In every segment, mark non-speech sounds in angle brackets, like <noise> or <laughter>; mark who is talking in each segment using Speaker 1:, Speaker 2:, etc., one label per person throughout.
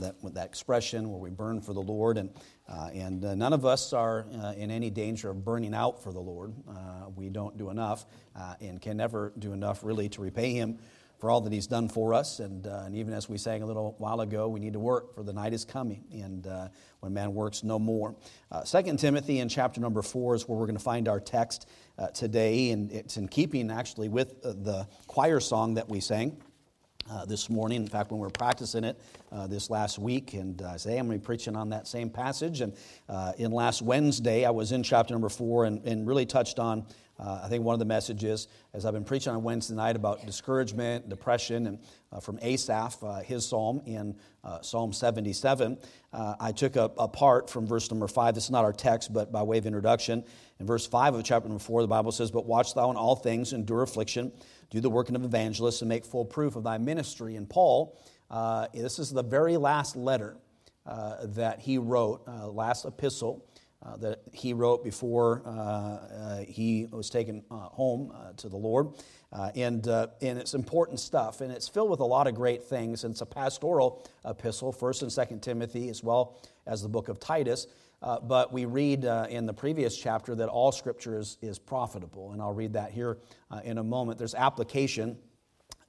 Speaker 1: that, that expression where we burn for the Lord. And, uh, and uh, none of us are uh, in any danger of burning out for the Lord. Uh, we don't do enough uh, and can never do enough, really, to repay Him for all that He's done for us. And, uh, and even as we sang a little while ago, we need to work, for the night is coming. And when man works, no more. Second Timothy in chapter number four is where we're going to find our text today. And it's in keeping, actually, with the choir song that we sang uh, this morning. In fact, when we were practicing it uh, this last week, and uh, today I'm going to be preaching on that same passage. And uh, in last Wednesday, I was in chapter number four and, and really touched on, uh, I think, one of the messages as I've been preaching on Wednesday night about discouragement, depression, and uh, from Asaph, his psalm in Psalm 77. I took a, a part from verse number five. This is not our text, but by way of introduction. In verse 5 of chapter number 4, the Bible says, But watch thou in all things, endure affliction, do the work of an evangelist, and make full proof of thy ministry. And Paul, uh, this is the very last letter uh, that he wrote, uh, last epistle uh, that he wrote before uh, uh, he was taken home to the Lord. and, and it's important stuff, and it's filled with a lot of great things. And it's a pastoral epistle, 1st and 2nd Timothy, as well as the book of Titus. Uh, but we read uh, in the previous chapter that all scripture is, is profitable, and I'll read that here uh, in a moment. There's application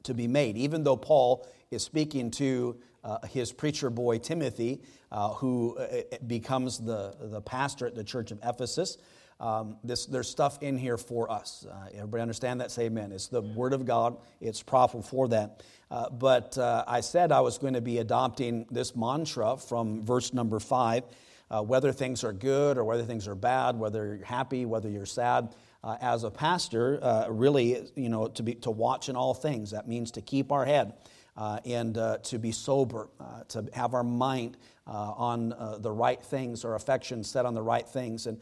Speaker 1: to be made. Even though Paul is speaking to uh, his preacher boy Timothy, uh, who uh, becomes the, the pastor at the church of Ephesus, um, this, there's stuff in here for us. everybody understand that? Say amen. It's the Word of God, it's profitable for that. but I said I was going to be adopting this mantra from verse number five uh, whether things are good or whether things are bad, whether you're happy, whether you're sad. Uh, as a pastor, uh, really, you know, to, be, to watch in all things. That means to keep our head uh, and uh, to be sober, uh, to have our mind on the right things, our affections set on the right things. And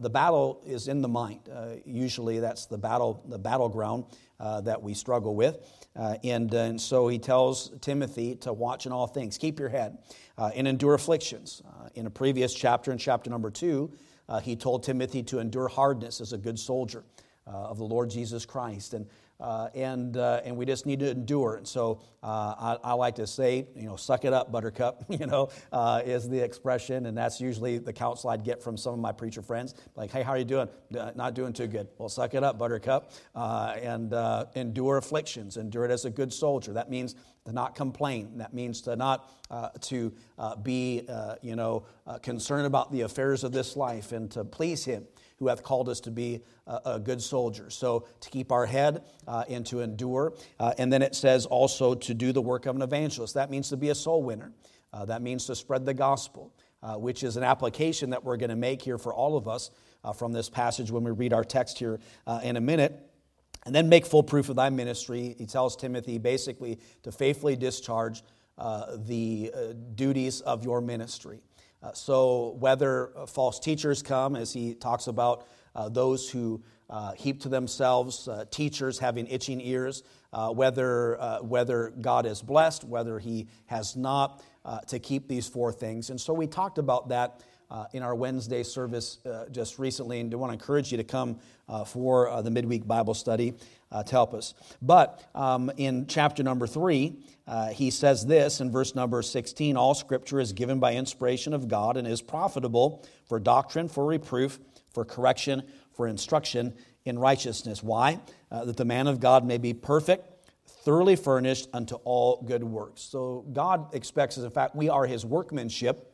Speaker 1: the battle is in the mind. usually, that's the battle, the battleground that we struggle with. and, and so he tells Timothy to watch in all things. Keep your head uh, and endure afflictions. Uh, in a previous chapter, in chapter number two, uh, he told Timothy to endure hardness as a good soldier uh, of the Lord Jesus Christ. And uh, and, uh, and we just need to endure. And so uh, I, I, like to say, you know, suck it up, buttercup, <laughs> you know, uh, is the expression. And that's usually the counsel I'd get from some of my preacher friends. Like, hey, how are you doing? not doing too good. Well, suck it up, buttercup, uh, and uh, endure afflictions. Endure it as a good soldier. That means to not complain. That means to not to be, you know, concerned about the affairs of this life and to please Him who hath called us to be a, a good soldier. So to keep our head uh, and to endure. Uh, and then it says also to do the work of an evangelist. That means to be a soul winner. Uh, that means to spread the gospel, uh, which is an application that we're going to make here for all of us uh, from this passage when we read our text here uh, in a minute. And then make full proof of thy ministry. He tells Timothy basically to faithfully discharge the duties of your ministry. Uh, so, whether uh, false teachers come, as he talks about uh, those who uh, heap to themselves uh, teachers having itching ears, uh, whether, whether God is blessed, whether he has not, to keep these four things. And so, we talked about that. in our Wednesday service just recently, and I want to encourage you to come for the midweek Bible study to help us. But um, in chapter number three, uh, he says this in verse number 16 All scripture is given by inspiration of God and is profitable for doctrine, for reproof, for correction, for instruction in righteousness. Why? Uh, that the man of God may be perfect, thoroughly furnished unto all good works. So God expects us, in fact, we are his workmanship,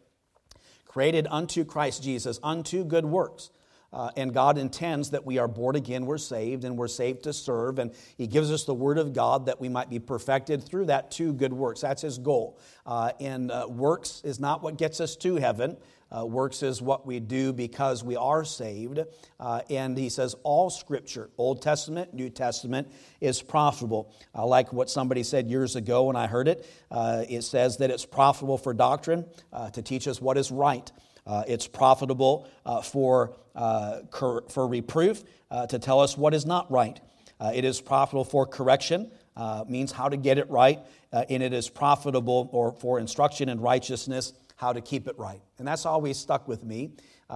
Speaker 1: created unto Christ Jesus, unto good works. Uh, and God intends that we are born again, we're saved, and we're saved to serve. And He gives us the Word of God that we might be perfected through that to good works. That's His goal. Uh, and uh, works is not what gets us to heaven. Uh, works is what we do because we are saved. Uh, and he says all scripture, Old Testament, New Testament, is profitable. I like what somebody said years ago when I heard it. Uh, it says that it's profitable for doctrine to teach us what is right. Uh, it's profitable uh, for, uh, cor- for reproof uh, to tell us what is not right. Uh, it is profitable for correction, uh, means how to get it right. and it is profitable or for instruction in righteousness, how to keep it right. And that's always stuck with me.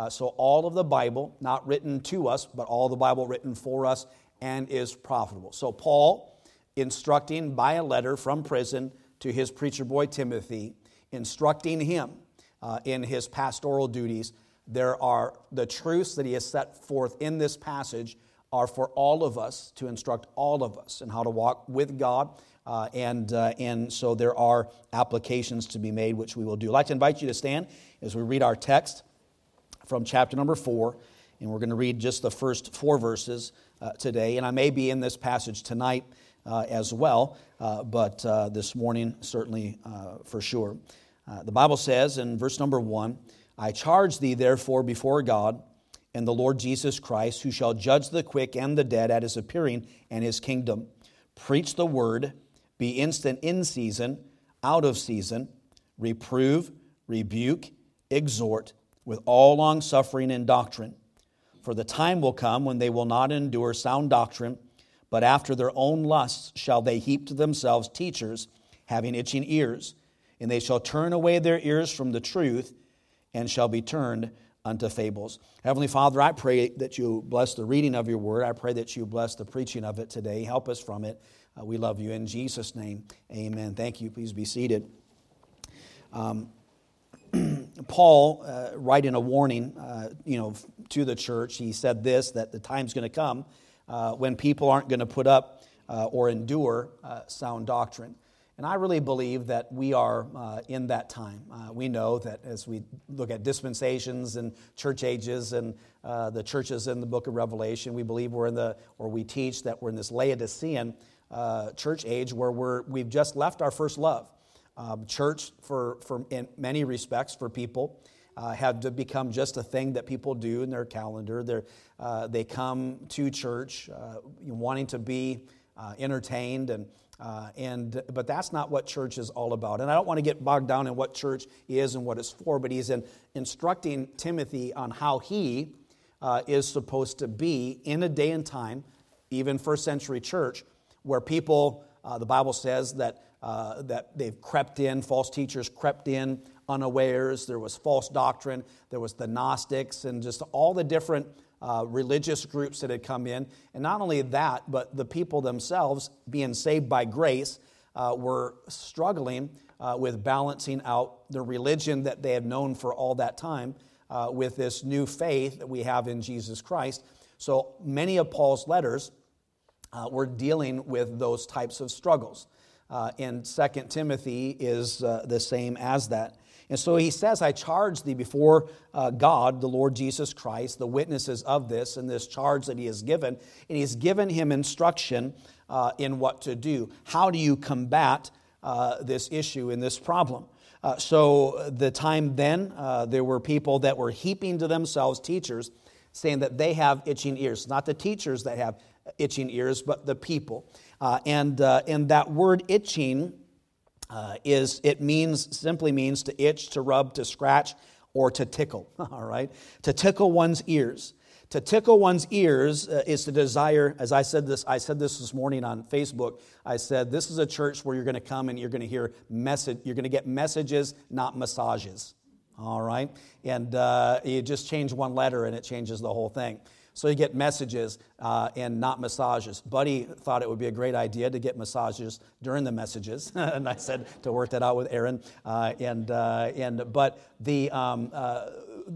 Speaker 1: so, all of the Bible, not written to us, but all the Bible written for us and is profitable. So, Paul, instructing by a letter from prison to his preacher boy Timothy, instructing him uh, in his pastoral duties, there are the truths that he has set forth in this passage are for all of us to instruct all of us in how to walk with God. Uh, and, uh, and so there are applications to be made, which we will do. I'd like to invite you to stand as we read our text from chapter number four. And we're going to read just the first four verses uh, today. And I may be in this passage tonight uh, as well, uh, but uh, this morning, certainly for sure. Uh, the Bible says in verse number one I charge thee, therefore, before God and the Lord Jesus Christ, who shall judge the quick and the dead at his appearing and his kingdom. Preach the word, be instant in season, out of season, reprove, rebuke, exhort with all long suffering and doctrine. For the time will come when they will not endure sound doctrine, but after their own lusts shall they heap to themselves teachers having itching ears, and they shall turn away their ears from the truth and shall be turned unto fables. Heavenly Father, I pray that you bless the reading of your word. I pray that you bless the preaching of it today. Help us from it. Uh, we love you. In Jesus' name, amen. Thank you. Please be seated. Um, <clears throat> Paul, uh, writing a warning, uh, you know, to the church, he said this: that the time's going to come uh, when people aren't going to put up uh, or endure uh, sound doctrine. And I really believe that we are uh, in that time. we know that as we look at dispensations and church ages and the churches in the book of Revelation, we believe we're in the, or we teach that we're in this Laodicean church age where we're, we've just left our first love. Um, church, for, for in many respects, for people, uh, have to become just a thing that people do in their calendar. They uh, they come to church uh, wanting to be uh, entertained, and, uh, and, but that's not what church is all about. And I don't want to get bogged down in what church is and what it's for, but he's in, instructing Timothy on how he uh, is supposed to be in a day and time, even first century church, where people, the Bible says that uh, that they've crept in, false teachers crept in unawares. There was false doctrine. There was the Gnostics and just all the different uh, religious groups that had come in. And not only that, but the people themselves, being saved by grace, uh, were struggling uh, with balancing out the religion that they had known for all that time uh, with this new faith that we have in Jesus Christ. So many of Paul's letters uh, were dealing with those types of struggles uh, in 2 Timothy is the same as that. And so he says, I charge thee before uh, God, the Lord Jesus Christ, the witnesses of this and this charge that he has given. And he's given him instruction uh, in what to do. How do you combat uh, this issue and this problem? Uh, so, the time then, there were people that were heaping to themselves teachers, saying that they have itching ears. Not the teachers that have itching ears, but the people. Uh, and, uh, and that word itching uh, is, it means, simply means to itch, to rub, to scratch, or to tickle, <laughs> all right? To tickle one's ears. To tickle one's ears uh, is to desire, as I said this, I said this this morning on Facebook. I said, this is a church where you're going to come and you're going to hear message, you're going to get messages, not massages. All right? And uh, you just change one letter and it changes the whole thing. So you get messages uh, and not massages. Buddy thought it would be a great idea to get massages during the messages, <laughs> and I said to work that out with Aaron. Uh, and uh, and but the um, uh,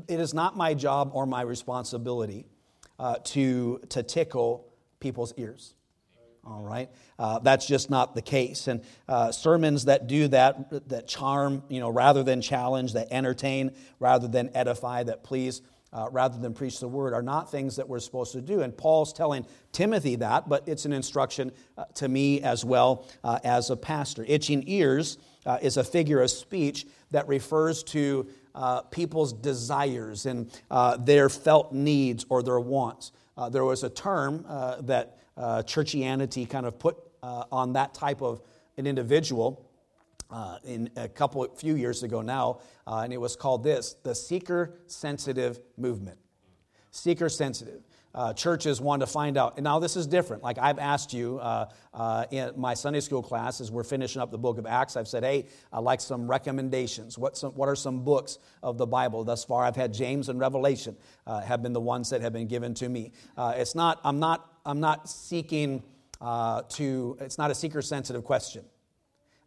Speaker 1: it is not my job or my responsibility uh, to to tickle people's ears. All right, uh, that's just not the case. And uh, sermons that do that, that charm, you know, rather than challenge, that entertain rather than edify, that please uh, rather than preach the word are not things that we're supposed to do. And Paul's telling Timothy that, but it's an instruction uh, to me as well uh, as a pastor. Itching ears uh, is a figure of speech that refers to uh, people's desires and uh, their felt needs or their wants. there was a term that churchianity kind of put on that type of an individual uh, in a couple few years ago now, uh, and it was called this the seeker sensitive movement. Seeker sensitive. Uh, churches want to find out. And now this is different. Like I've asked you uh, uh, in my Sunday school class as we're finishing up the book of Acts, I've said, hey, I'd like some recommendations. What, some, what are some books of the Bible? Thus far, I've had James and Revelation uh, have been the ones that have been given to me. Uh, it's not, I'm not, I'm not seeking uh, to, it's not a seeker sensitive question.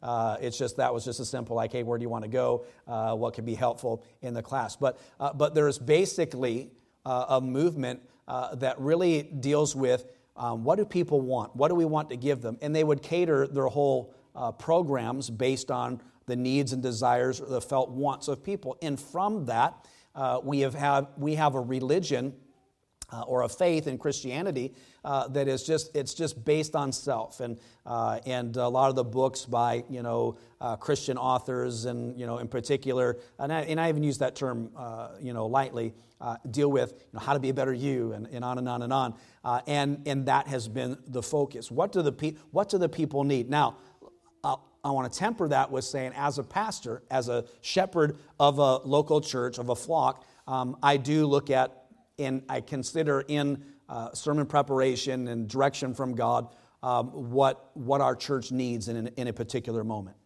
Speaker 1: Uh, it's just that was just a simple like, hey, where do you want to go? Uh, what could be helpful in the class? But uh, but there's basically uh, a movement uh, that really deals with um, what do people want? What do we want to give them? And they would cater their whole programs based on the needs and desires or the felt wants of people. And from that, we have had we have a religion uh, or a faith in Christianity uh, that is just it's just based on self. And uh, and a lot of the books by you know uh, Christian authors and you know in particular and I, and I even use that term uh, you know lightly uh, deal with you know, how to be a better you and, and on and on and on. And and that has been the focus. What do the pe- what do the people need? Now I want to temper that with saying, as a pastor, as a shepherd of a local church, of a flock, um, I do look at and I consider in uh, sermon preparation and direction from God um, what, what our church needs in, in a particular moment.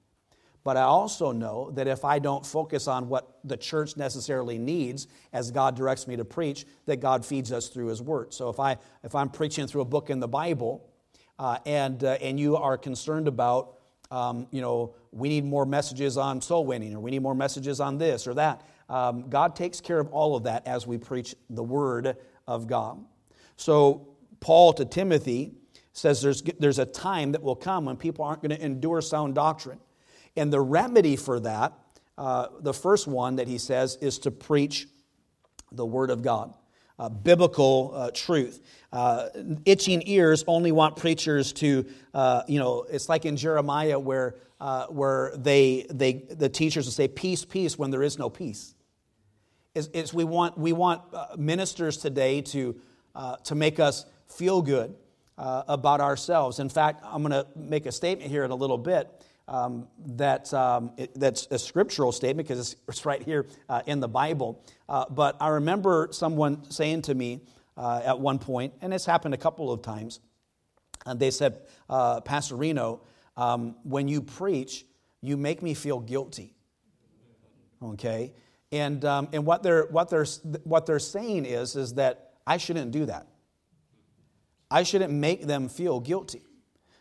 Speaker 1: But I also know that if I don't focus on what the church necessarily needs as God directs me to preach, that God feeds us through His Word. So if, I, if I'm preaching through a book in the Bible uh, and, uh, and you are concerned about, um, you know, we need more messages on soul winning or we need more messages on this or that, um, God takes care of all of that as we preach the Word of God. So, Paul to Timothy says there's, there's a time that will come when people aren't going to endure sound doctrine. And the remedy for that, uh, the first one that he says, is to preach the Word of God. Uh, biblical uh, truth. Uh, itching ears only want preachers to, uh, you know, it's like in Jeremiah where, uh, where they, they, the teachers will say, peace, peace, when there is no peace is, is we want, we want uh, ministers today to, uh, to make us feel good uh, about ourselves. In fact, I'm going to make a statement here in a little bit um, that, um, it, that's a scriptural statement because it's, it's, right here uh, in the Bible. Uh, but I remember someone saying to me uh, at one point, and it's happened a couple of times, and they said, Pastor Reno, um, when you preach, you make me feel guilty. Okay? And, um, and what, they're, what, they're, what they're saying is, is that I shouldn't do that. I shouldn't make them feel guilty.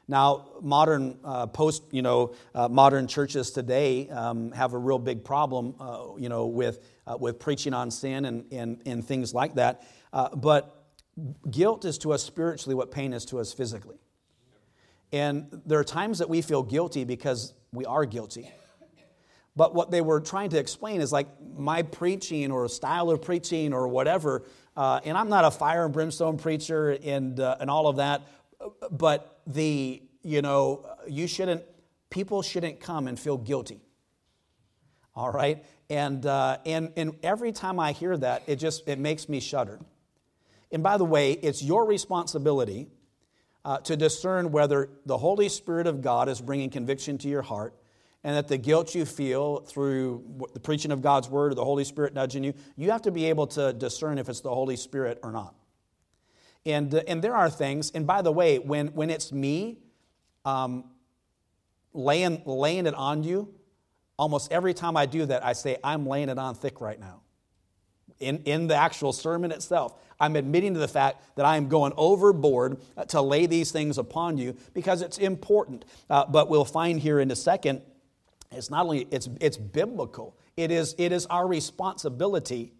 Speaker 1: Now, modern uh, post, you know, uh, modern churches today um, have a real big problem, uh, you know, with uh, with preaching on sin and and, and things like that. Uh, but guilt is to us spiritually what pain is to us physically. And there are times that we feel guilty because we are guilty. But what they were trying to explain is like my preaching or a style of preaching or whatever, uh, and I'm not a fire and brimstone preacher and, uh, and all of that, but the, you know, you shouldn't, people shouldn't come and feel guilty. All right? And, uh, and, and every time I hear that, it just, it makes me shudder. And by the way, it's your responsibility uh, to discern whether the Holy Spirit of God is bringing conviction to your heart and that the guilt you feel through the preaching of God's word or the Holy Spirit nudging you, you have to be able to discern if it's the Holy Spirit or not. And, uh, and there are things, and by the way, when, when it's me um, laying, laying it on you, almost every time I do that, I say, I'm laying it on thick right now. In, in the actual sermon itself, I'm admitting to the fact that I am going overboard uh, to lay these things upon you because it's important. Uh, but we'll find here in a second it's not only it's, it's biblical. It is, it is our responsibility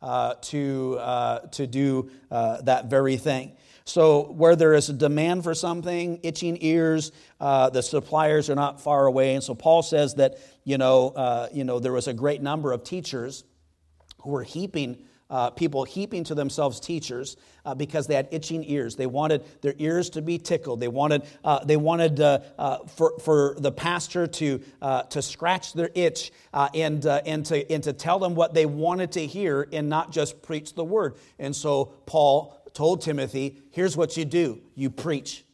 Speaker 1: uh, to, uh, to do uh, that very thing. So where there is a demand for something itching ears uh, the suppliers are not far away. And so paul says that you know, uh, you know there was a great number of teachers who were heaping uh, people heaping to themselves teachers uh, because they had itching ears. They wanted their ears to be tickled. They wanted, uh, they wanted uh, uh, for, for the pastor to, uh, to scratch their itch and, and, to, and to tell them what they wanted to hear and not just preach the word. And so Paul told Timothy, here's what you do you preach.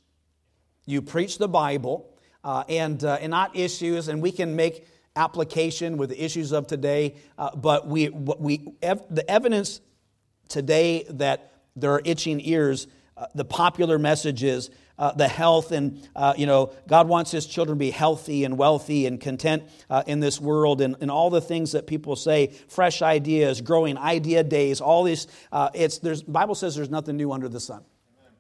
Speaker 1: You preach the Bible. and, and not issues, and we can make application with the issues of today, uh, but we, we, ev- the evidence today that there are itching ears, uh, the popular messages, uh, the health, and uh, you know, God wants His children to be healthy and wealthy and content uh, in this world, and, and all the things that people say, fresh ideas, growing idea days, all these. Uh, it's there's Bible says there's nothing new under the sun. Amen.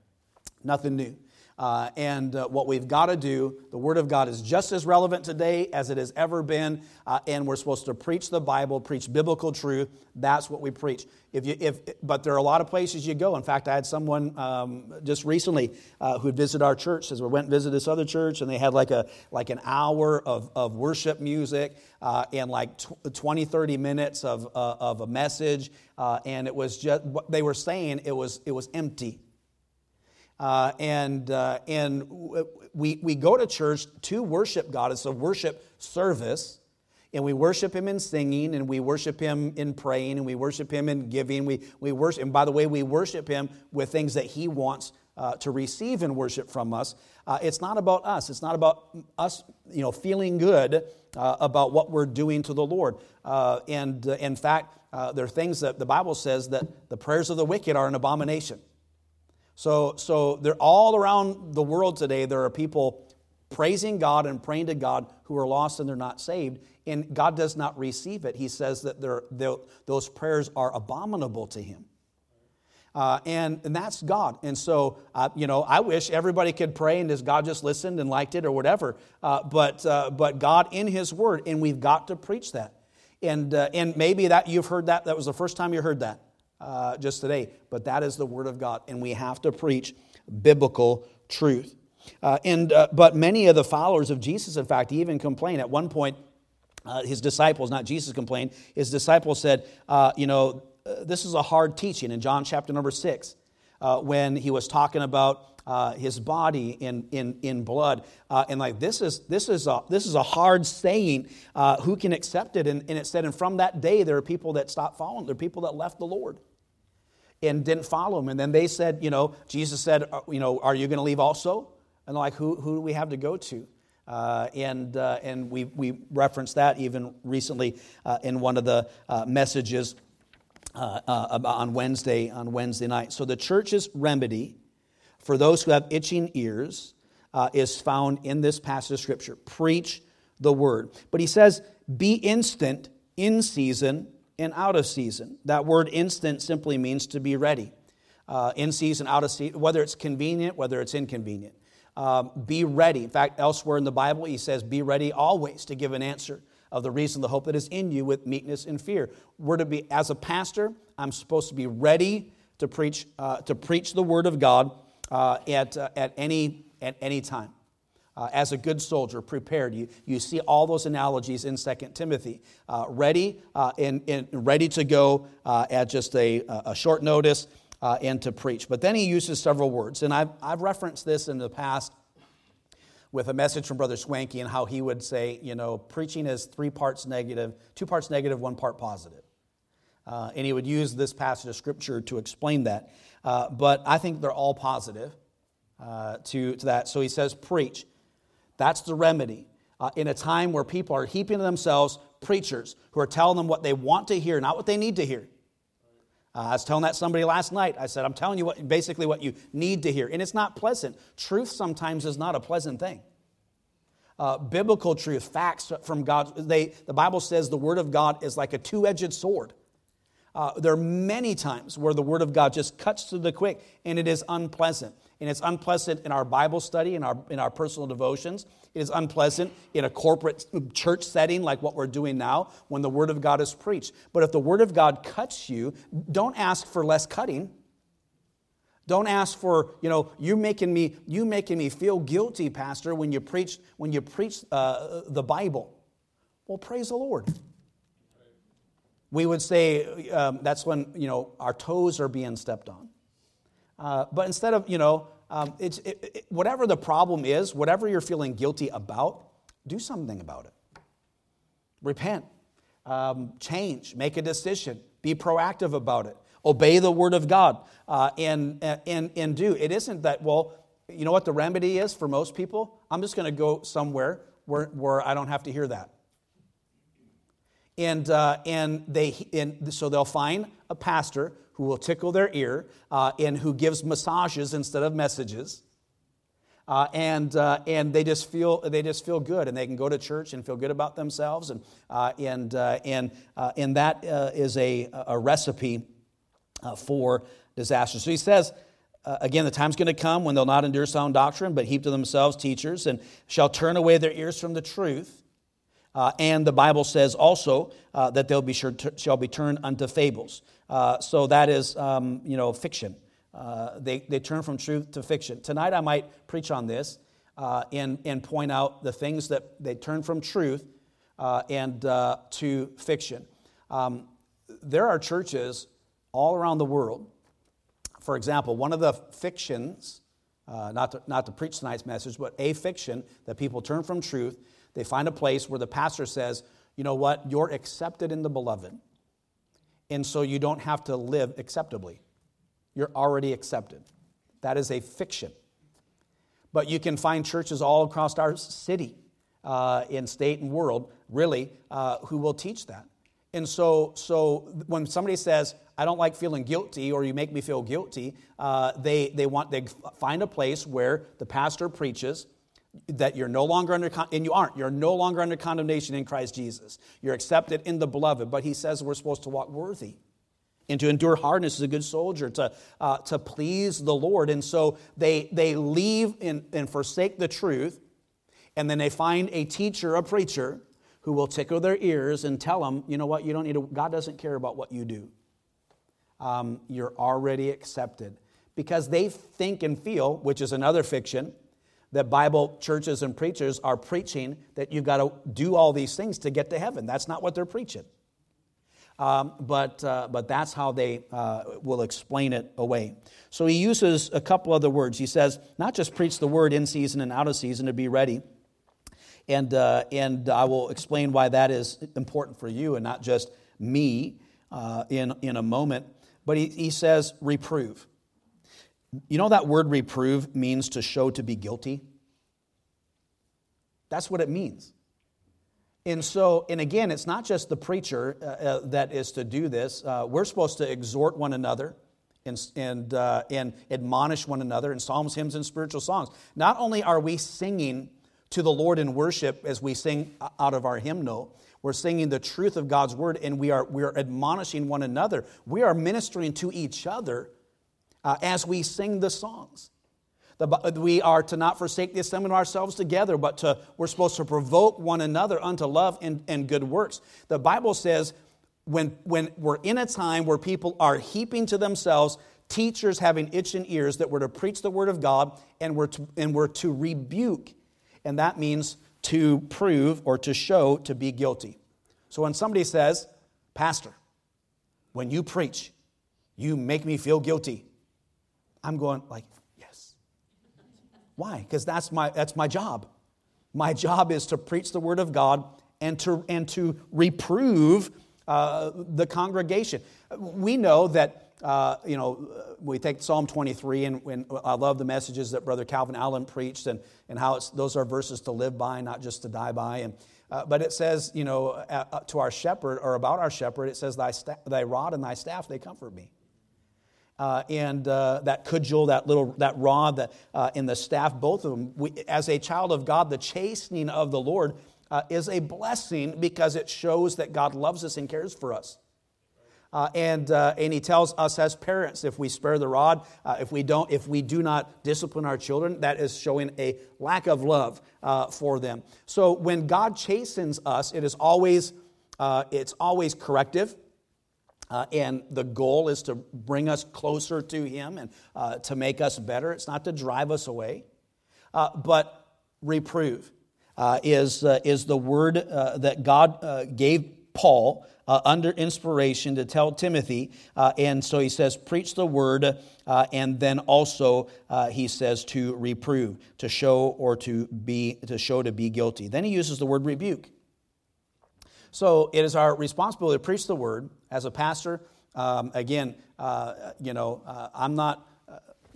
Speaker 1: Nothing new. Uh, and uh, what we've got to do, the Word of God is just as relevant today as it has ever been. Uh, and we're supposed to preach the Bible, preach biblical truth. That's what we preach. If you, if, but there are a lot of places you go. In fact, I had someone um, just recently uh, who visited our church. as we went and visited this other church, and they had like a like an hour of, of worship music uh, and like tw- 20, 30 minutes of, uh, of a message. and it was just what they were saying. It was it was empty. Uh, and uh, and we, we go to church to worship God. It's a worship service. And we worship Him in singing, and we worship Him in praying, and we worship Him in giving. We, we worship, and by the way, we worship Him with things that He wants uh, to receive and worship from us. Uh, it's not about us. It's not about us, you know, feeling good uh, about what we're doing to the Lord. Uh, and in fact, there are things that the Bible says that the prayers of the wicked are an abomination. So, so they're all around the world today. There are people praising God and praying to God who are lost and they're not saved, and God does not receive it. He says that they're, those prayers are abominable to Him. Uh, and, and that's God. And so, uh, you know, I wish everybody could pray and just God just listened and liked it or whatever. Uh, but, uh, but God in His Word, and we've got to preach that. And, uh, and maybe that you've heard that, that was the first time you heard that uh, just today, but that is the Word of God, and we have to preach biblical truth. Uh, and, uh, but many of the followers of Jesus, in fact, even complain. At one point, uh, his disciples, not Jesus complained, his disciples said, uh, You know, this is a hard teaching in John chapter number six, when he was talking about. His body in, in, in blood. and like this is, this, is a, this is a hard saying. who can accept it? And, and it said, and from that day, there are people that stopped following. There are people that left the Lord and didn't follow him. And then they said, you know, Jesus said, uh, you know, are you going to leave also? And like, who, who do we have to go to? Uh, and uh, and we, we referenced that even recently uh, in one of the uh, messages uh, on Wednesday on Wednesday night. So the church's remedy for those who have itching ears is found in this passage of scripture. Preach the word. But he says, "Be instant in season and out of season. That word instant simply means to be ready. Uh, in season, out of season, whether it's convenient, whether it's inconvenient. Um, be ready. In fact, elsewhere in the Bible, he says, Be ready always to give an answer of the reason, the hope that is in you with meekness and fear. We're to be, as a pastor, I'm supposed to be ready to preach, uh, to preach the word of God uh, at, uh, at, any, at any time uh, as a good soldier, prepared. You, you see all those analogies in 2 Timothy. Uh, ready uh, and, ready to go uh, at just a, a short notice and to preach. But then he uses several words. And I've, I've referenced this in the past with a message from Brother Swanky and how he would say, you know, preaching is three parts negative, two parts negative, one part positive. Uh, and he would use this passage of Scripture to explain that. But I think they're all positive to, to that. So he says, preach. That's the remedy. Uh, in a time where people are heaping to themselves preachers who are telling them what they want to hear, not what they need to hear. Uh, I was telling that somebody last night. I said, I'm telling you what, basically what you need to hear. And it's not pleasant. Truth sometimes is not a pleasant thing. Uh, biblical truth, facts from God, they, the Bible says the Word of God is like a two edged sword. Uh, there are many times where the Word of God just cuts to the quick and it is unpleasant and it's unpleasant in our Bible study, in our, in our personal devotions. It is unpleasant in a corporate church setting like what we're doing now when the Word of God is preached. But if the Word of God cuts you, don't ask for less cutting. Don't ask for, you know, you making me, you making me feel guilty, Pastor, when you preach, when you preach uh, the Bible. Well, praise the Lord. We would say um, that's when, you know, our toes are being stepped on. Uh, but instead of, you know, um, it's, it, it, whatever the problem is, whatever you're feeling guilty about, do something about it. Repent, um, change, make a decision, be proactive about it, obey the word of God, uh, and, and, and do. It isn't that, well, you know what the remedy is for most people? I'm just going to go somewhere where, where I don't have to hear that. And, uh, and, they, and so they'll find a pastor who will tickle their ear uh, and who gives massages instead of messages. Uh, and, uh, and they, just feel, they just feel good and they can go to church and feel good about themselves and, uh, and, uh, and, uh, and that is a, a recipe for disaster so he says again, the time's going to come when they'll not endure sound doctrine, but heap to themselves teachers, and shall turn away their ears from the truth. Uh, and the Bible says also uh, that they'll be sure to, shall be turned unto fables. Uh, so that is, um, you know, fiction. Uh, they, they turn from truth to fiction. Tonight I might preach on this uh, and, and point out the things that they turn from truth and to fiction. Um, there are churches all around the world for example, one of the fictions, uh, not, to, not to preach tonight's message, but a fiction that people turn from truth, they find a place where the pastor says, you know what, you're accepted in the beloved. And so you don't have to live acceptably. You're already accepted. That is a fiction. But you can find churches all across our city, uh, in state and world, really, uh, who will teach that. And so, so when somebody says, I don't like feeling guilty or you make me feel guilty, uh, they, they, want, they find a place where the pastor preaches that you're no longer under, and you aren't, you're no longer under condemnation in Christ Jesus. You're accepted in the beloved, but he says we're supposed to walk worthy and to endure hardness as a good soldier, to, uh, to please the Lord. And so they, they leave and, and forsake the truth, and then they find a teacher, a preacher, who will tickle their ears and tell them, you know what, you don't need to, God doesn't care about what you do. Um, you're already accepted. Because they think and feel, which is another fiction, that Bible churches and preachers are preaching that you've got to do all these things to get to heaven. That's not what they're preaching. Um, but, uh, but that's how they uh, will explain it away. So he uses a couple other words. He says, not just preach the word in season and out of season to be ready, and, uh, and I will explain why that is important for you and not just me uh, in, in a moment. But he, he says, reprove. You know that word reprove means to show to be guilty? That's what it means. And so, and again, it's not just the preacher uh, uh, that is to do this. Uh, we're supposed to exhort one another and, and, uh, and admonish one another in psalms, hymns, and spiritual songs. Not only are we singing to the Lord in worship as we sing out of our hymnal. We're singing the truth of God's word and we are, we are admonishing one another. We are ministering to each other uh, as we sing the songs. The, we are to not forsake the assembling of ourselves together, but to, we're supposed to provoke one another unto love and, and good works. The Bible says when, when we're in a time where people are heaping to themselves teachers having itching ears that we're to preach the word of God and we're to, and we're to rebuke and that means to prove or to show to be guilty. So when somebody says, Pastor, when you preach, you make me feel guilty, I'm going like, yes. Why? Because that's my, that's my job. My job is to preach the word of God and to, and to reprove uh, the congregation. We know that uh, you know, we take Psalm 23, and, and, I love the messages that Brother Calvin Allen preached, and, and how it's, those are verses to live by, not just to die by. And, uh, but it says, you know, uh, uh, to our shepherd, or about our shepherd, it says, Thy, sta- thy rod and thy staff, they comfort me. Uh, and uh, that cudgel, that little that rod, that, uh, the staff, both of them. We, as a child of God, the chastening of the Lord uh, is a blessing because it shows that God loves us and cares for us. Uh, and, uh, and he tells us as parents if we spare the rod if we don't if we do not discipline our children that is showing a lack of love for them so when god chastens us it is always it's always corrective uh, and the goal is to bring us closer to him and to make us better it's not to drive us away but reprove is, is the word that god gave paul uh, under inspiration to tell Timothy. Uh, and so he says, preach the word, uh, and then also uh, he says to reprove, to show or to be to show to be guilty. Then he uses the word rebuke. So it is our responsibility to preach the word as a pastor. Um, again, uh, you know, uh, I'm not.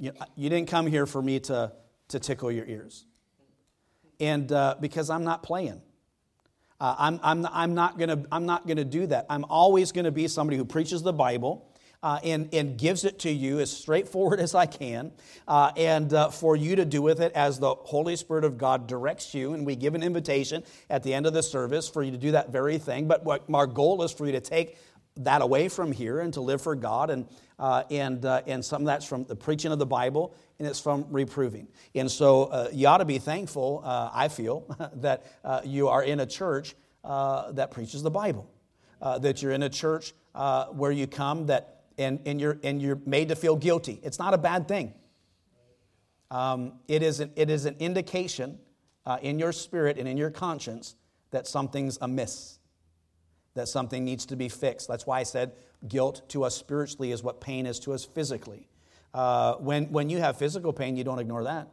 Speaker 1: You, you, didn't come here for me to to tickle your ears, and because I'm not playing. Uh, I'm, I'm, I'm not going to do that. I'm always going to be somebody who preaches the Bible. Uh, and, and gives it to you as straightforward <laughs> as I can, uh, and uh, for you to do with it as the Holy Spirit of God directs you. And we give an invitation at the end of the service for you to do that very thing. But what our goal is for you to take that away from here and to live for God. And, uh, and, uh, and some of that's from the preaching of the Bible and it's from reproving. And so uh, you ought to be thankful, uh, I feel, <laughs> that uh, you are in a church uh, that preaches the Bible, that you're in a church where you come that, and, and, you're, and you're made to feel guilty. It's not a bad thing. Um, it, is an, it is an indication in your spirit and in your conscience that something's amiss that something needs to be fixed. That's why I said guilt to us spiritually is what pain is to us physically. Uh, when, when you have physical pain, you don't ignore that.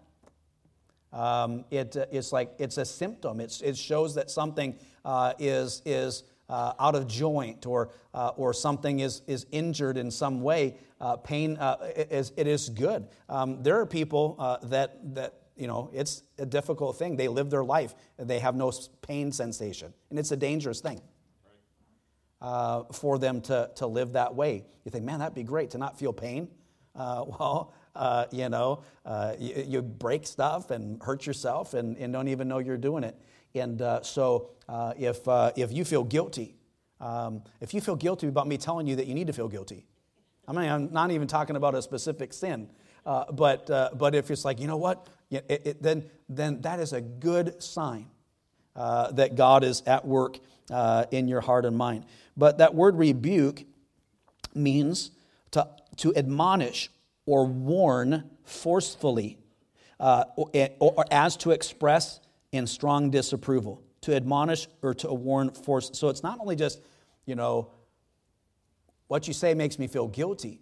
Speaker 1: Um, it, uh, it's like it's a symptom. It's, it shows that something uh, is, is uh, out of joint or, uh, or something is, is injured in some way. Uh, pain is, it is good. Um, there are people that, that, you know, it's a difficult thing. They live their life, they have no pain sensation, and it's a dangerous thing uh, for them to, to live that way. You think, man, that'd be great to not feel pain. Uh, <laughs> well, uh, you know, uh, you, you, break stuff and hurt yourself and, and, don't even know you're doing it. And uh, so uh, if, if you feel guilty, um, if you feel guilty about me telling you that you need to feel guilty, I mean, I'm not even talking about a specific sin, but, but if it's like, you know what, it, it, then, then that is a good sign that God is at work in your heart and mind. But that word rebuke means to, to admonish or warn forcefully, uh, or, or, as to express in strong disapproval. To admonish or to warn force. So it's not only just, you know, what you say makes me feel guilty,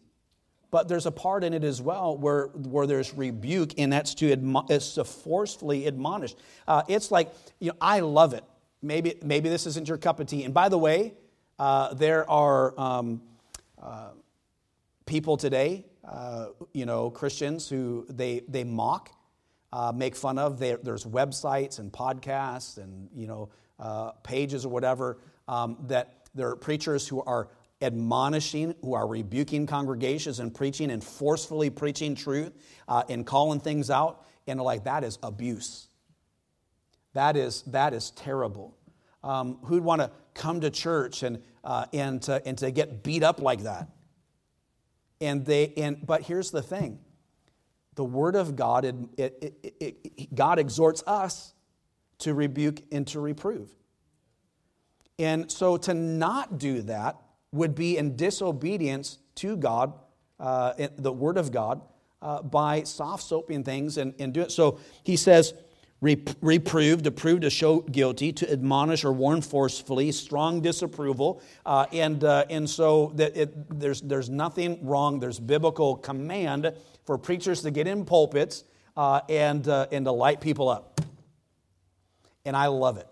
Speaker 1: but there's a part in it as well where, where there's rebuke, and that's to, admo- it's to forcefully admonish. Uh, it's like, you know, I love it. Maybe, maybe this isn't your cup of tea. And by the way, uh, there are um, uh, people today, uh, you know, Christians who they, they mock, uh, make fun of. They, there's websites and podcasts and, you know, uh, pages or whatever um, that there are preachers who are admonishing, who are rebuking congregations and preaching and forcefully preaching truth uh, and calling things out. And like, that is abuse. That is, that is terrible. Um, who'd want to come to church and, uh, and, to, and to get beat up like that. And they, and, but here's the thing the Word of God, it, it, it, God exhorts us to rebuke and to reprove. And so to not do that would be in disobedience to God, uh, the Word of God, uh, by soft soaping things and, and do it. So he says, reprove, to prove to show guilty, to admonish or warn forcefully, strong disapproval. Uh, and, uh, and so that it, there's, there's nothing wrong. There's biblical command for preachers to get in pulpits uh, and, uh, and to light people up. And I love it.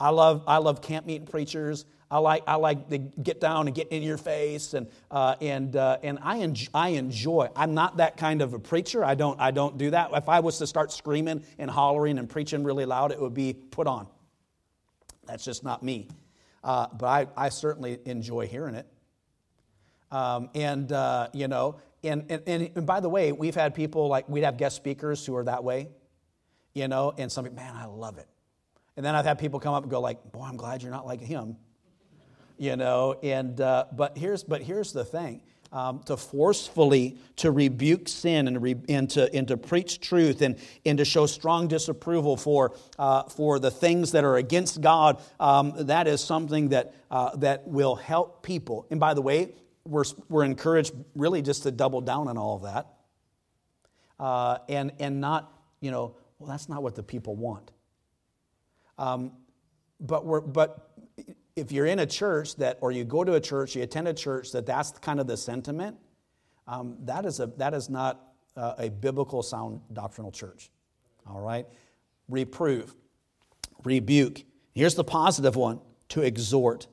Speaker 1: I love, I love camp meeting preachers. I like, I like to get down and get in your face, and, uh, and, uh, and I, enjoy, I enjoy. I'm not that kind of a preacher. I don't, I don't do that. If I was to start screaming and hollering and preaching really loud, it would be put on. That's just not me. Uh, but I, I certainly enjoy hearing it. Um, and, uh, you know, and, and, and by the way, we've had people like, we'd have guest speakers who are that way, you know, and some, man, I love it. And then I've had people come up and go like, boy, I'm glad you're not like him you know. And uh, but here's but here's the thing. Um, to forcefully to rebuke sin and, re, and, to, and to preach truth and, and to show strong disapproval for, uh, for the things that are against God, um, that is something that, uh, that will help people. And by the way, we're, we're encouraged really just to double down on all of that uh, and, and not, you know, well, that's not what the people want. Um, but, we're, but if you're in a church that, or you go to a church, you attend a church that that's kind of the sentiment, um, that, is a, that is not uh, a biblical sound doctrinal church. All right? Reprove, rebuke. Here's the positive one to exhort.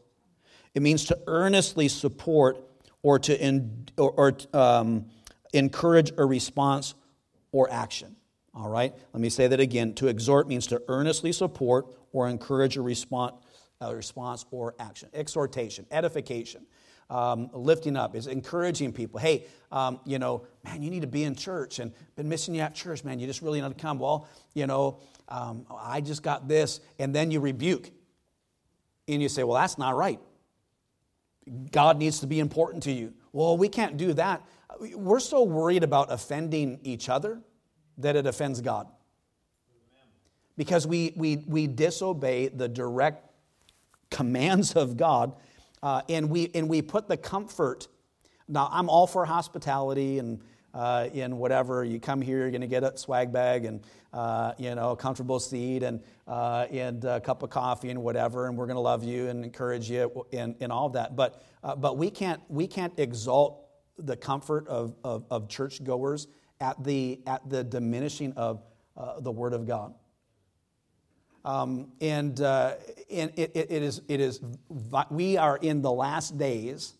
Speaker 1: It means to earnestly support or to in, or, or um, encourage a response or action. All right? Let me say that again. To exhort means to earnestly support or encourage a response a response or action. Exhortation, edification, um, lifting up is encouraging people. Hey, um, you know, man, you need to be in church and been missing you at church, man. You just really need to come. Well, you know, um, I just got this. And then you rebuke. And you say, well, that's not right. God needs to be important to you. Well, we can't do that. We're so worried about offending each other that it offends God. Because we, we, we disobey the direct commands of God uh, and, we, and we put the comfort. Now, I'm all for hospitality and uh, in whatever. You come here, you're going to get a swag bag and uh, you know a comfortable seat and uh, and a cup of coffee and whatever, and we're going to love you and encourage you in, in all that. But uh, but we can't we can't exalt the comfort of, of, of churchgoers at the at the diminishing of uh, the Word of God. Um, and uh, and it, it, it is it is we are in the last days,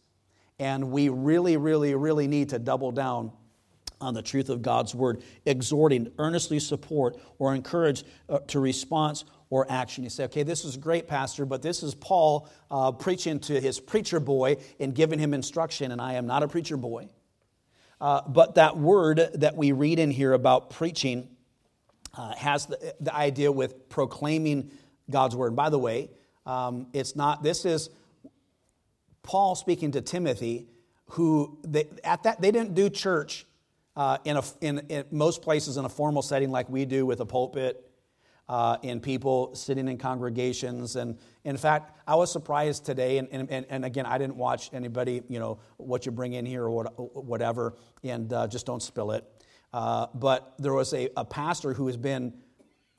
Speaker 1: and we really really really need to double down on the truth of God's word, exhorting, earnestly support, or encourage uh, to response or action. You say, okay, this is great, Pastor, but this is Paul uh, preaching to his preacher boy and giving him instruction, and I am not a preacher boy. Uh, but that word that we read in here about preaching uh, has the, the, idea with proclaiming God's word. By the way, um, it's not, this is Paul speaking to Timothy, who they, at that, they didn't do church uh, in, a, in, in, most places in a formal setting like we do with a pulpit uh, and people sitting in congregations. And in fact, I was surprised today, and, and, and again, I didn't watch anybody, you know, what you bring in here or what, whatever, and uh, just don't spill it. Uh, but there was a, a pastor who has been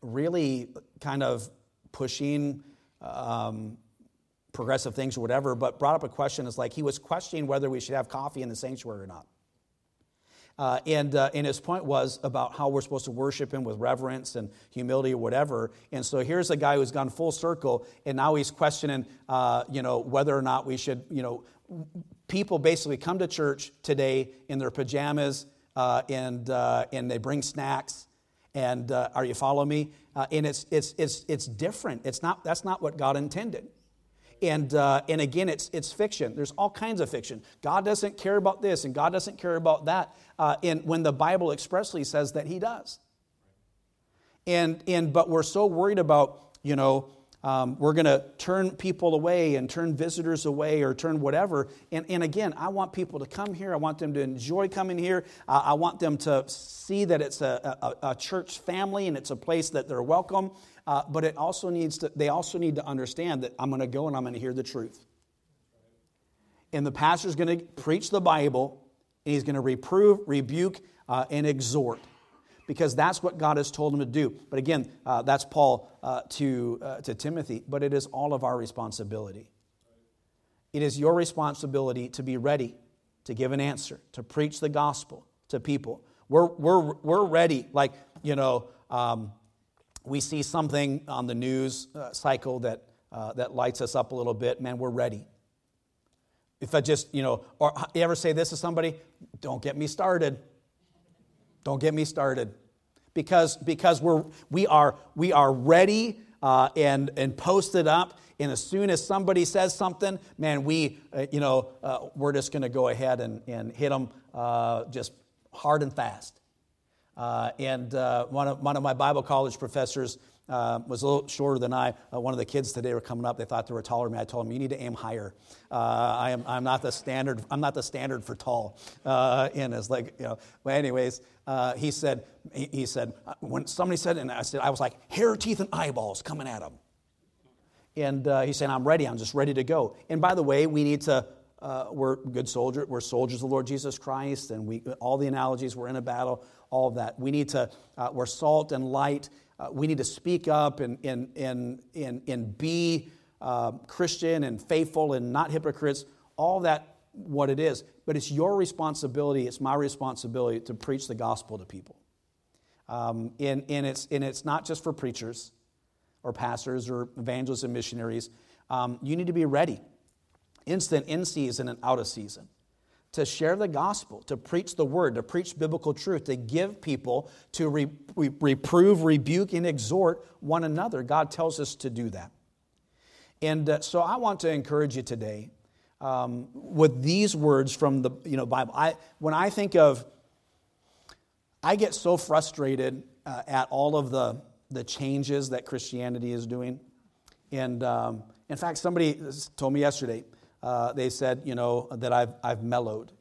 Speaker 1: really kind of pushing um, progressive things or whatever, but brought up a question. It's like he was questioning whether we should have coffee in the sanctuary or not. Uh, and, uh, and his point was about how we're supposed to worship him with reverence and humility or whatever. And so here's a guy who's gone full circle, and now he's questioning, uh, you know, whether or not we should, you know, people basically come to church today in their pajamas uh, and, uh, and they bring snacks. And uh, are you following me? and it's, it's, it's, it's different. It's not, that's not what God intended. And, uh, and again, it's, it's fiction. There's all kinds of fiction. God doesn't care about this and God doesn't care about that. Uh, and when the Bible expressly says that He does. And, and, but we're so worried about, you know, um, we're going to turn people away and turn visitors away or turn whatever. And, and again, I want people to come here. I want them to enjoy coming here. Uh, I want them to see that it's a, a, a, church family and it's a place that they're welcome. Uh, but it also needs to, they also need to understand that I'm going to go and I'm going to hear the truth. And the pastor's going to preach the Bible, and he's going to reprove, rebuke, uh, and exhort because that's what God has told him to do. But again, uh, that's Paul uh, to, uh, to Timothy, but it is all of our responsibility. It is your responsibility to be ready to give an answer, to preach the gospel to people. We're, we're, we're ready, like, you know, um, we see something on the news uh, cycle that, uh, that lights us up a little bit, man, we're ready. If I just, you know, or you ever say this to somebody, don't get me started. Don't get me started. Because, because we're, we, are, we are ready uh, and, and posted up. And as soon as somebody says something, man, we, uh, you know, uh, we're just going to go ahead and, and hit them uh, just hard and fast. Uh, and uh, one, of, one of my Bible college professors was a little shorter than I. One of the kids today were coming up. They thought they were taller than me. I told them, "You need to aim higher. I am, I'm not the standard. I'm not the standard for tall." And it's like, you know. But anyways, uh, he said, he, he, said uh, when somebody said, and I said, I was like, hair, teeth, and eyeballs coming at him. And he said, "I'm ready. I'm just ready to go." And by the way, we need to. we're good soldiers. We're soldiers of the Lord Jesus Christ, and we all the analogies. We're in a battle. All of that. We need to. we're salt and light uh, we need to speak up and, and, and, and, and be uh, Christian and faithful and not hypocrites, all that what it is. But it's your responsibility, it's my responsibility to preach the gospel to people. Um, and, and, it's, and it's not just for preachers or pastors or evangelists and missionaries. Um, you need to be ready, instant, in season, and out of season to share the gospel, to preach the word, to preach biblical truth, to give people, to re- re- reprove, rebuke, and exhort one another. God tells us to do that. And uh, so I want to encourage you today um, with these words from the you know, Bible. I, when I think of, I get so frustrated uh, at all of the, the changes that Christianity is doing. And um, in fact, somebody told me yesterday, uh, they said, you know, that I've, I've mellowed.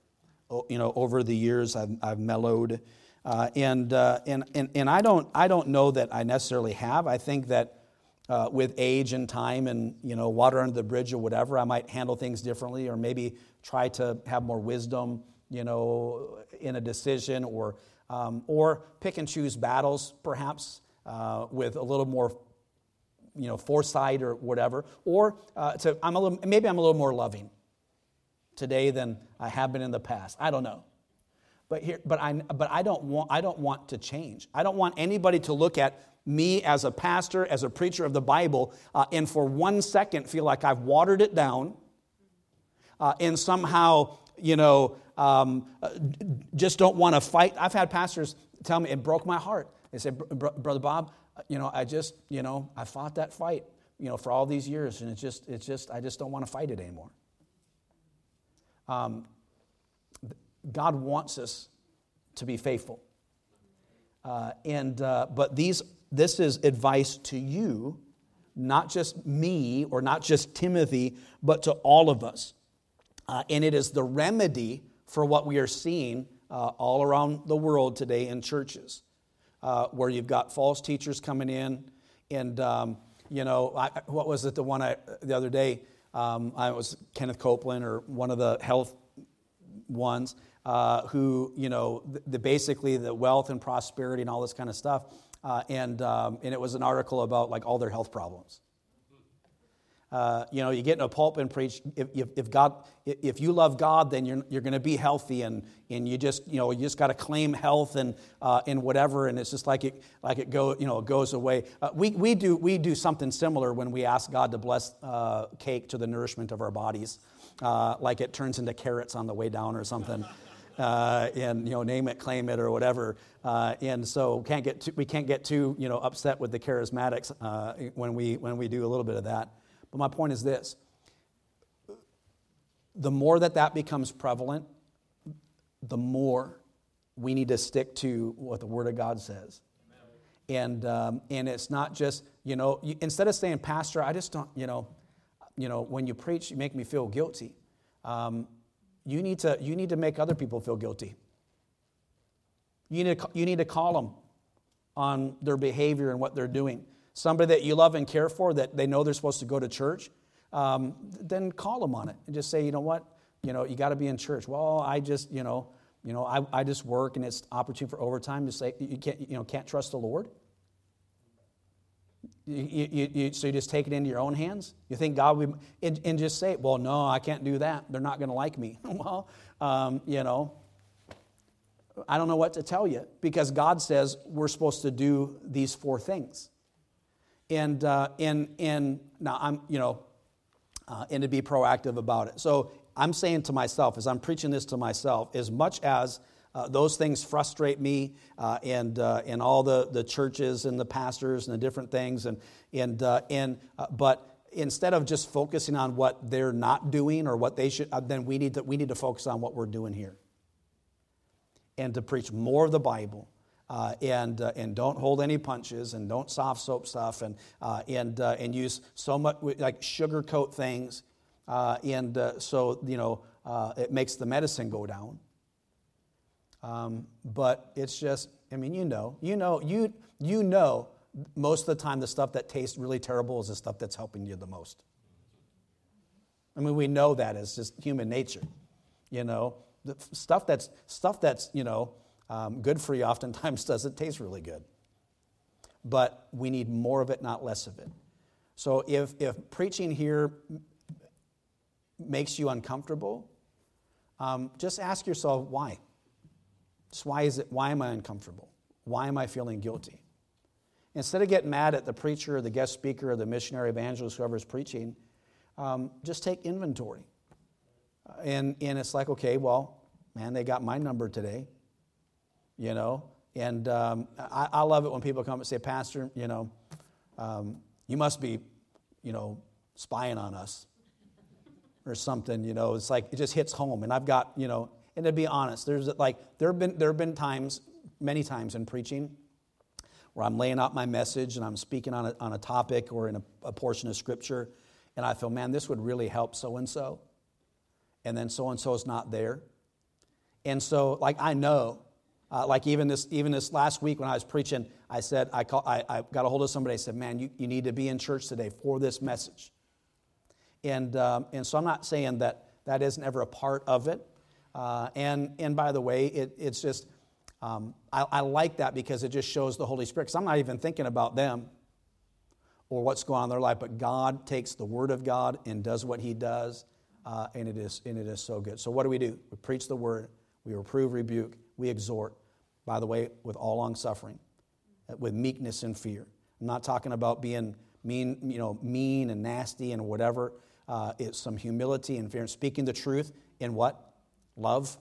Speaker 1: you know, over the years, I've, I've mellowed. Uh, and, uh, and, and, and I, don't, I don't know that I necessarily have. I think that uh, with age and time and, you know, water under the bridge or whatever, I might handle things differently or maybe try to have more wisdom, you know, in a decision or, um, or pick and choose battles, perhaps, uh, with a little more you know, foresight or whatever, or uh, to, I'm a little, maybe I'm a little more loving today than I have been in the past. I don't know. But, here, but, I, but I, don't want, I don't want to change. I don't want anybody to look at me as a pastor, as a preacher of the Bible, uh, and for one second feel like I've watered it down uh, and somehow, you know, um, uh, just don't want to fight. I've had pastors tell me, it broke my heart. They said, Brother Bob, you know, I just, you know, I fought that fight, you know, for all these years, and it's just, it's just, I just don't want to fight it anymore. Um, God wants us to be faithful. Uh, and, uh, but these, this is advice to you, not just me or not just Timothy, but to all of us. Uh, and it is the remedy for what we are seeing uh, all around the world today in churches uh, where you've got false teachers coming in. And, um, you know, I, what was it, the one I, the other day? Um, I was Kenneth Copeland or one of the health ones uh, who, you know, the, the, basically the wealth and prosperity and all this kind of stuff. Uh, and, um, and it was an article about like all their health problems. Uh, you know, you get in a pulpit and preach. If, if, if, God, if you love God, then you're, you're going to be healthy, and, and you just, you know, you just got to claim health and, uh, and whatever. And it's just like it, like it go, you know, it goes away. Uh, we, we do, we do something similar when we ask God to bless uh, cake to the nourishment of our bodies, uh, like it turns into carrots on the way down or something. <laughs> Uh, and you know name it claim it or whatever uh, and so can't get too, we can't get too you know upset with the charismatics uh, when we when we do a little bit of that but my point is this the more that that becomes prevalent, the more we need to stick to what the Word of God says. And, um, and it's not just, you know, you, instead of saying, Pastor, I just don't, you know, you know, when you preach, you make me feel guilty. Um, you, need to, you need to make other people feel guilty. You need, to, you need to call them on their behavior and what they're doing somebody that you love and care for that they know they're supposed to go to church, um, then call them on it and just say, you know what, you know, you got to be in church. Well, I just, you know, you know, I, I just work and it's opportunity for overtime to say you can't, you know, can't trust the Lord. You, you, you, so you just take it into your own hands? You think God would, and, and just say, well, no, I can't do that. They're not going to like me. <laughs> well, um, you know, I don't know what to tell you because God says we're supposed to do these four things and, uh, and, and now I'm, you know, uh, and to be proactive about it. So I'm saying to myself, as I'm preaching this to myself, as much as uh, those things frustrate me uh, and, uh, and all the, the churches and the pastors and the different things, and, and, uh, and, uh, but instead of just focusing on what they're not doing or what they should, uh, then we need, to, we need to focus on what we're doing here and to preach more of the Bible uh, and, uh, and don't hold any punches and don't soft soap stuff and, uh, and, and use so much, like sugarcoat things. And so, you know, it makes the medicine go down. Um, but it's just, I mean, you know, you know, you, you know, most of the time the stuff that tastes really terrible is the stuff that's helping you the most. I mean, we know that it's just human nature, you know. The stuff that's, stuff that's, you know, um, good for you oftentimes <laughs> doesn't taste really good. But we need more of it, not less of it. So if, if preaching here makes you uncomfortable, um, just ask yourself why. Just why is it? Why am I uncomfortable? Why am I feeling guilty? Instead of getting mad at the preacher or the guest speaker or the missionary evangelist, whoever's preaching, um, just take inventory. And, and it's like, okay, well, man, they got my number today you know. And um, I, I, love it when people come and say, Pastor, you know, um, you must be, you know, spying on us or something, you know. It's like it just hits home. And I've got, you know, and to be honest, there's like, there have been, there have been times, many times in preaching, where I'm laying out my message and I'm speaking on a, on a topic or in a, a portion of scripture, and I feel, man, this would really help so and so. and then so and so is not there. And so, like, I know, uh, like even this, even this last week when I was preaching, I said, I, call, I, I got a hold of somebody. I said, man, you, you need to be in church today for this message. And, um, and so I'm not saying that that isn't ever a part of it. Uh, and, and by the way, it, it's just, um, I, I like that because it just shows the Holy Spirit. Because I'm not even thinking about them or what's going on in their life, but God takes the Word of God and does what He does, uh, and, it is, and it is so good. So, what do we do? We preach the Word, we reprove, rebuke, we exhort, by the way, with all long suffering, uh, with meekness and fear. I'm not talking about being mean, you know, mean and nasty and whatever. Uh, it's some humility and fear, and speaking the truth in what? Love.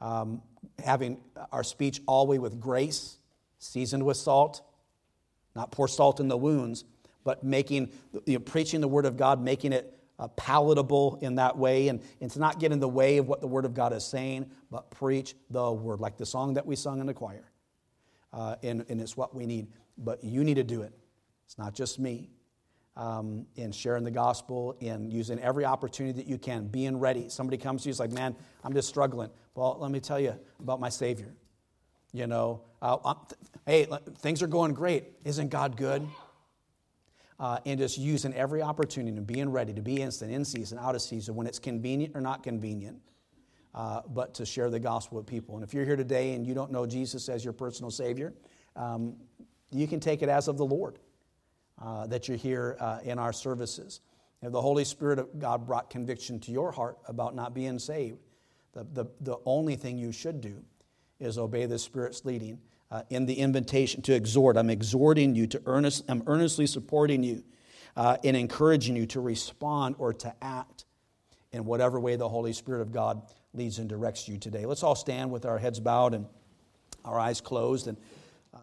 Speaker 1: Um, having our speech always with grace, seasoned with salt not pour salt in the wounds, but making, you know, preaching the Word of God, making it uh, palatable in that way. And, and to not get in the way of what the Word of God is saying, but preach the Word, like the song that we sung in the choir. Uh, and, and it's what we need. But you need to do it. It's not just me. Um, in sharing the gospel, in using every opportunity that you can, being ready. Somebody comes to you, it's like, man, I'm just struggling. Well, let me tell you about my Savior. You know, uh, hey, things are going great. Isn't God good? Uh, and just using every opportunity and being ready to be instant, in season, out of season, when it's convenient or not convenient, uh, but to share the gospel with people. And if you're here today and you don't know Jesus as your personal Savior, um, you can take it as of the Lord uh, that you're here uh, in our services. If the Holy Spirit of God brought conviction to your heart about not being saved, the, the, the only thing you should do is obey the Spirit's leading. Uh, in the invitation to exhort, I'm exhorting you to earnest, I'm earnestly supporting you uh, and encouraging you to respond or to act in whatever way the Holy Spirit of God leads and directs you today. Let's all stand with our heads bowed and our eyes closed. And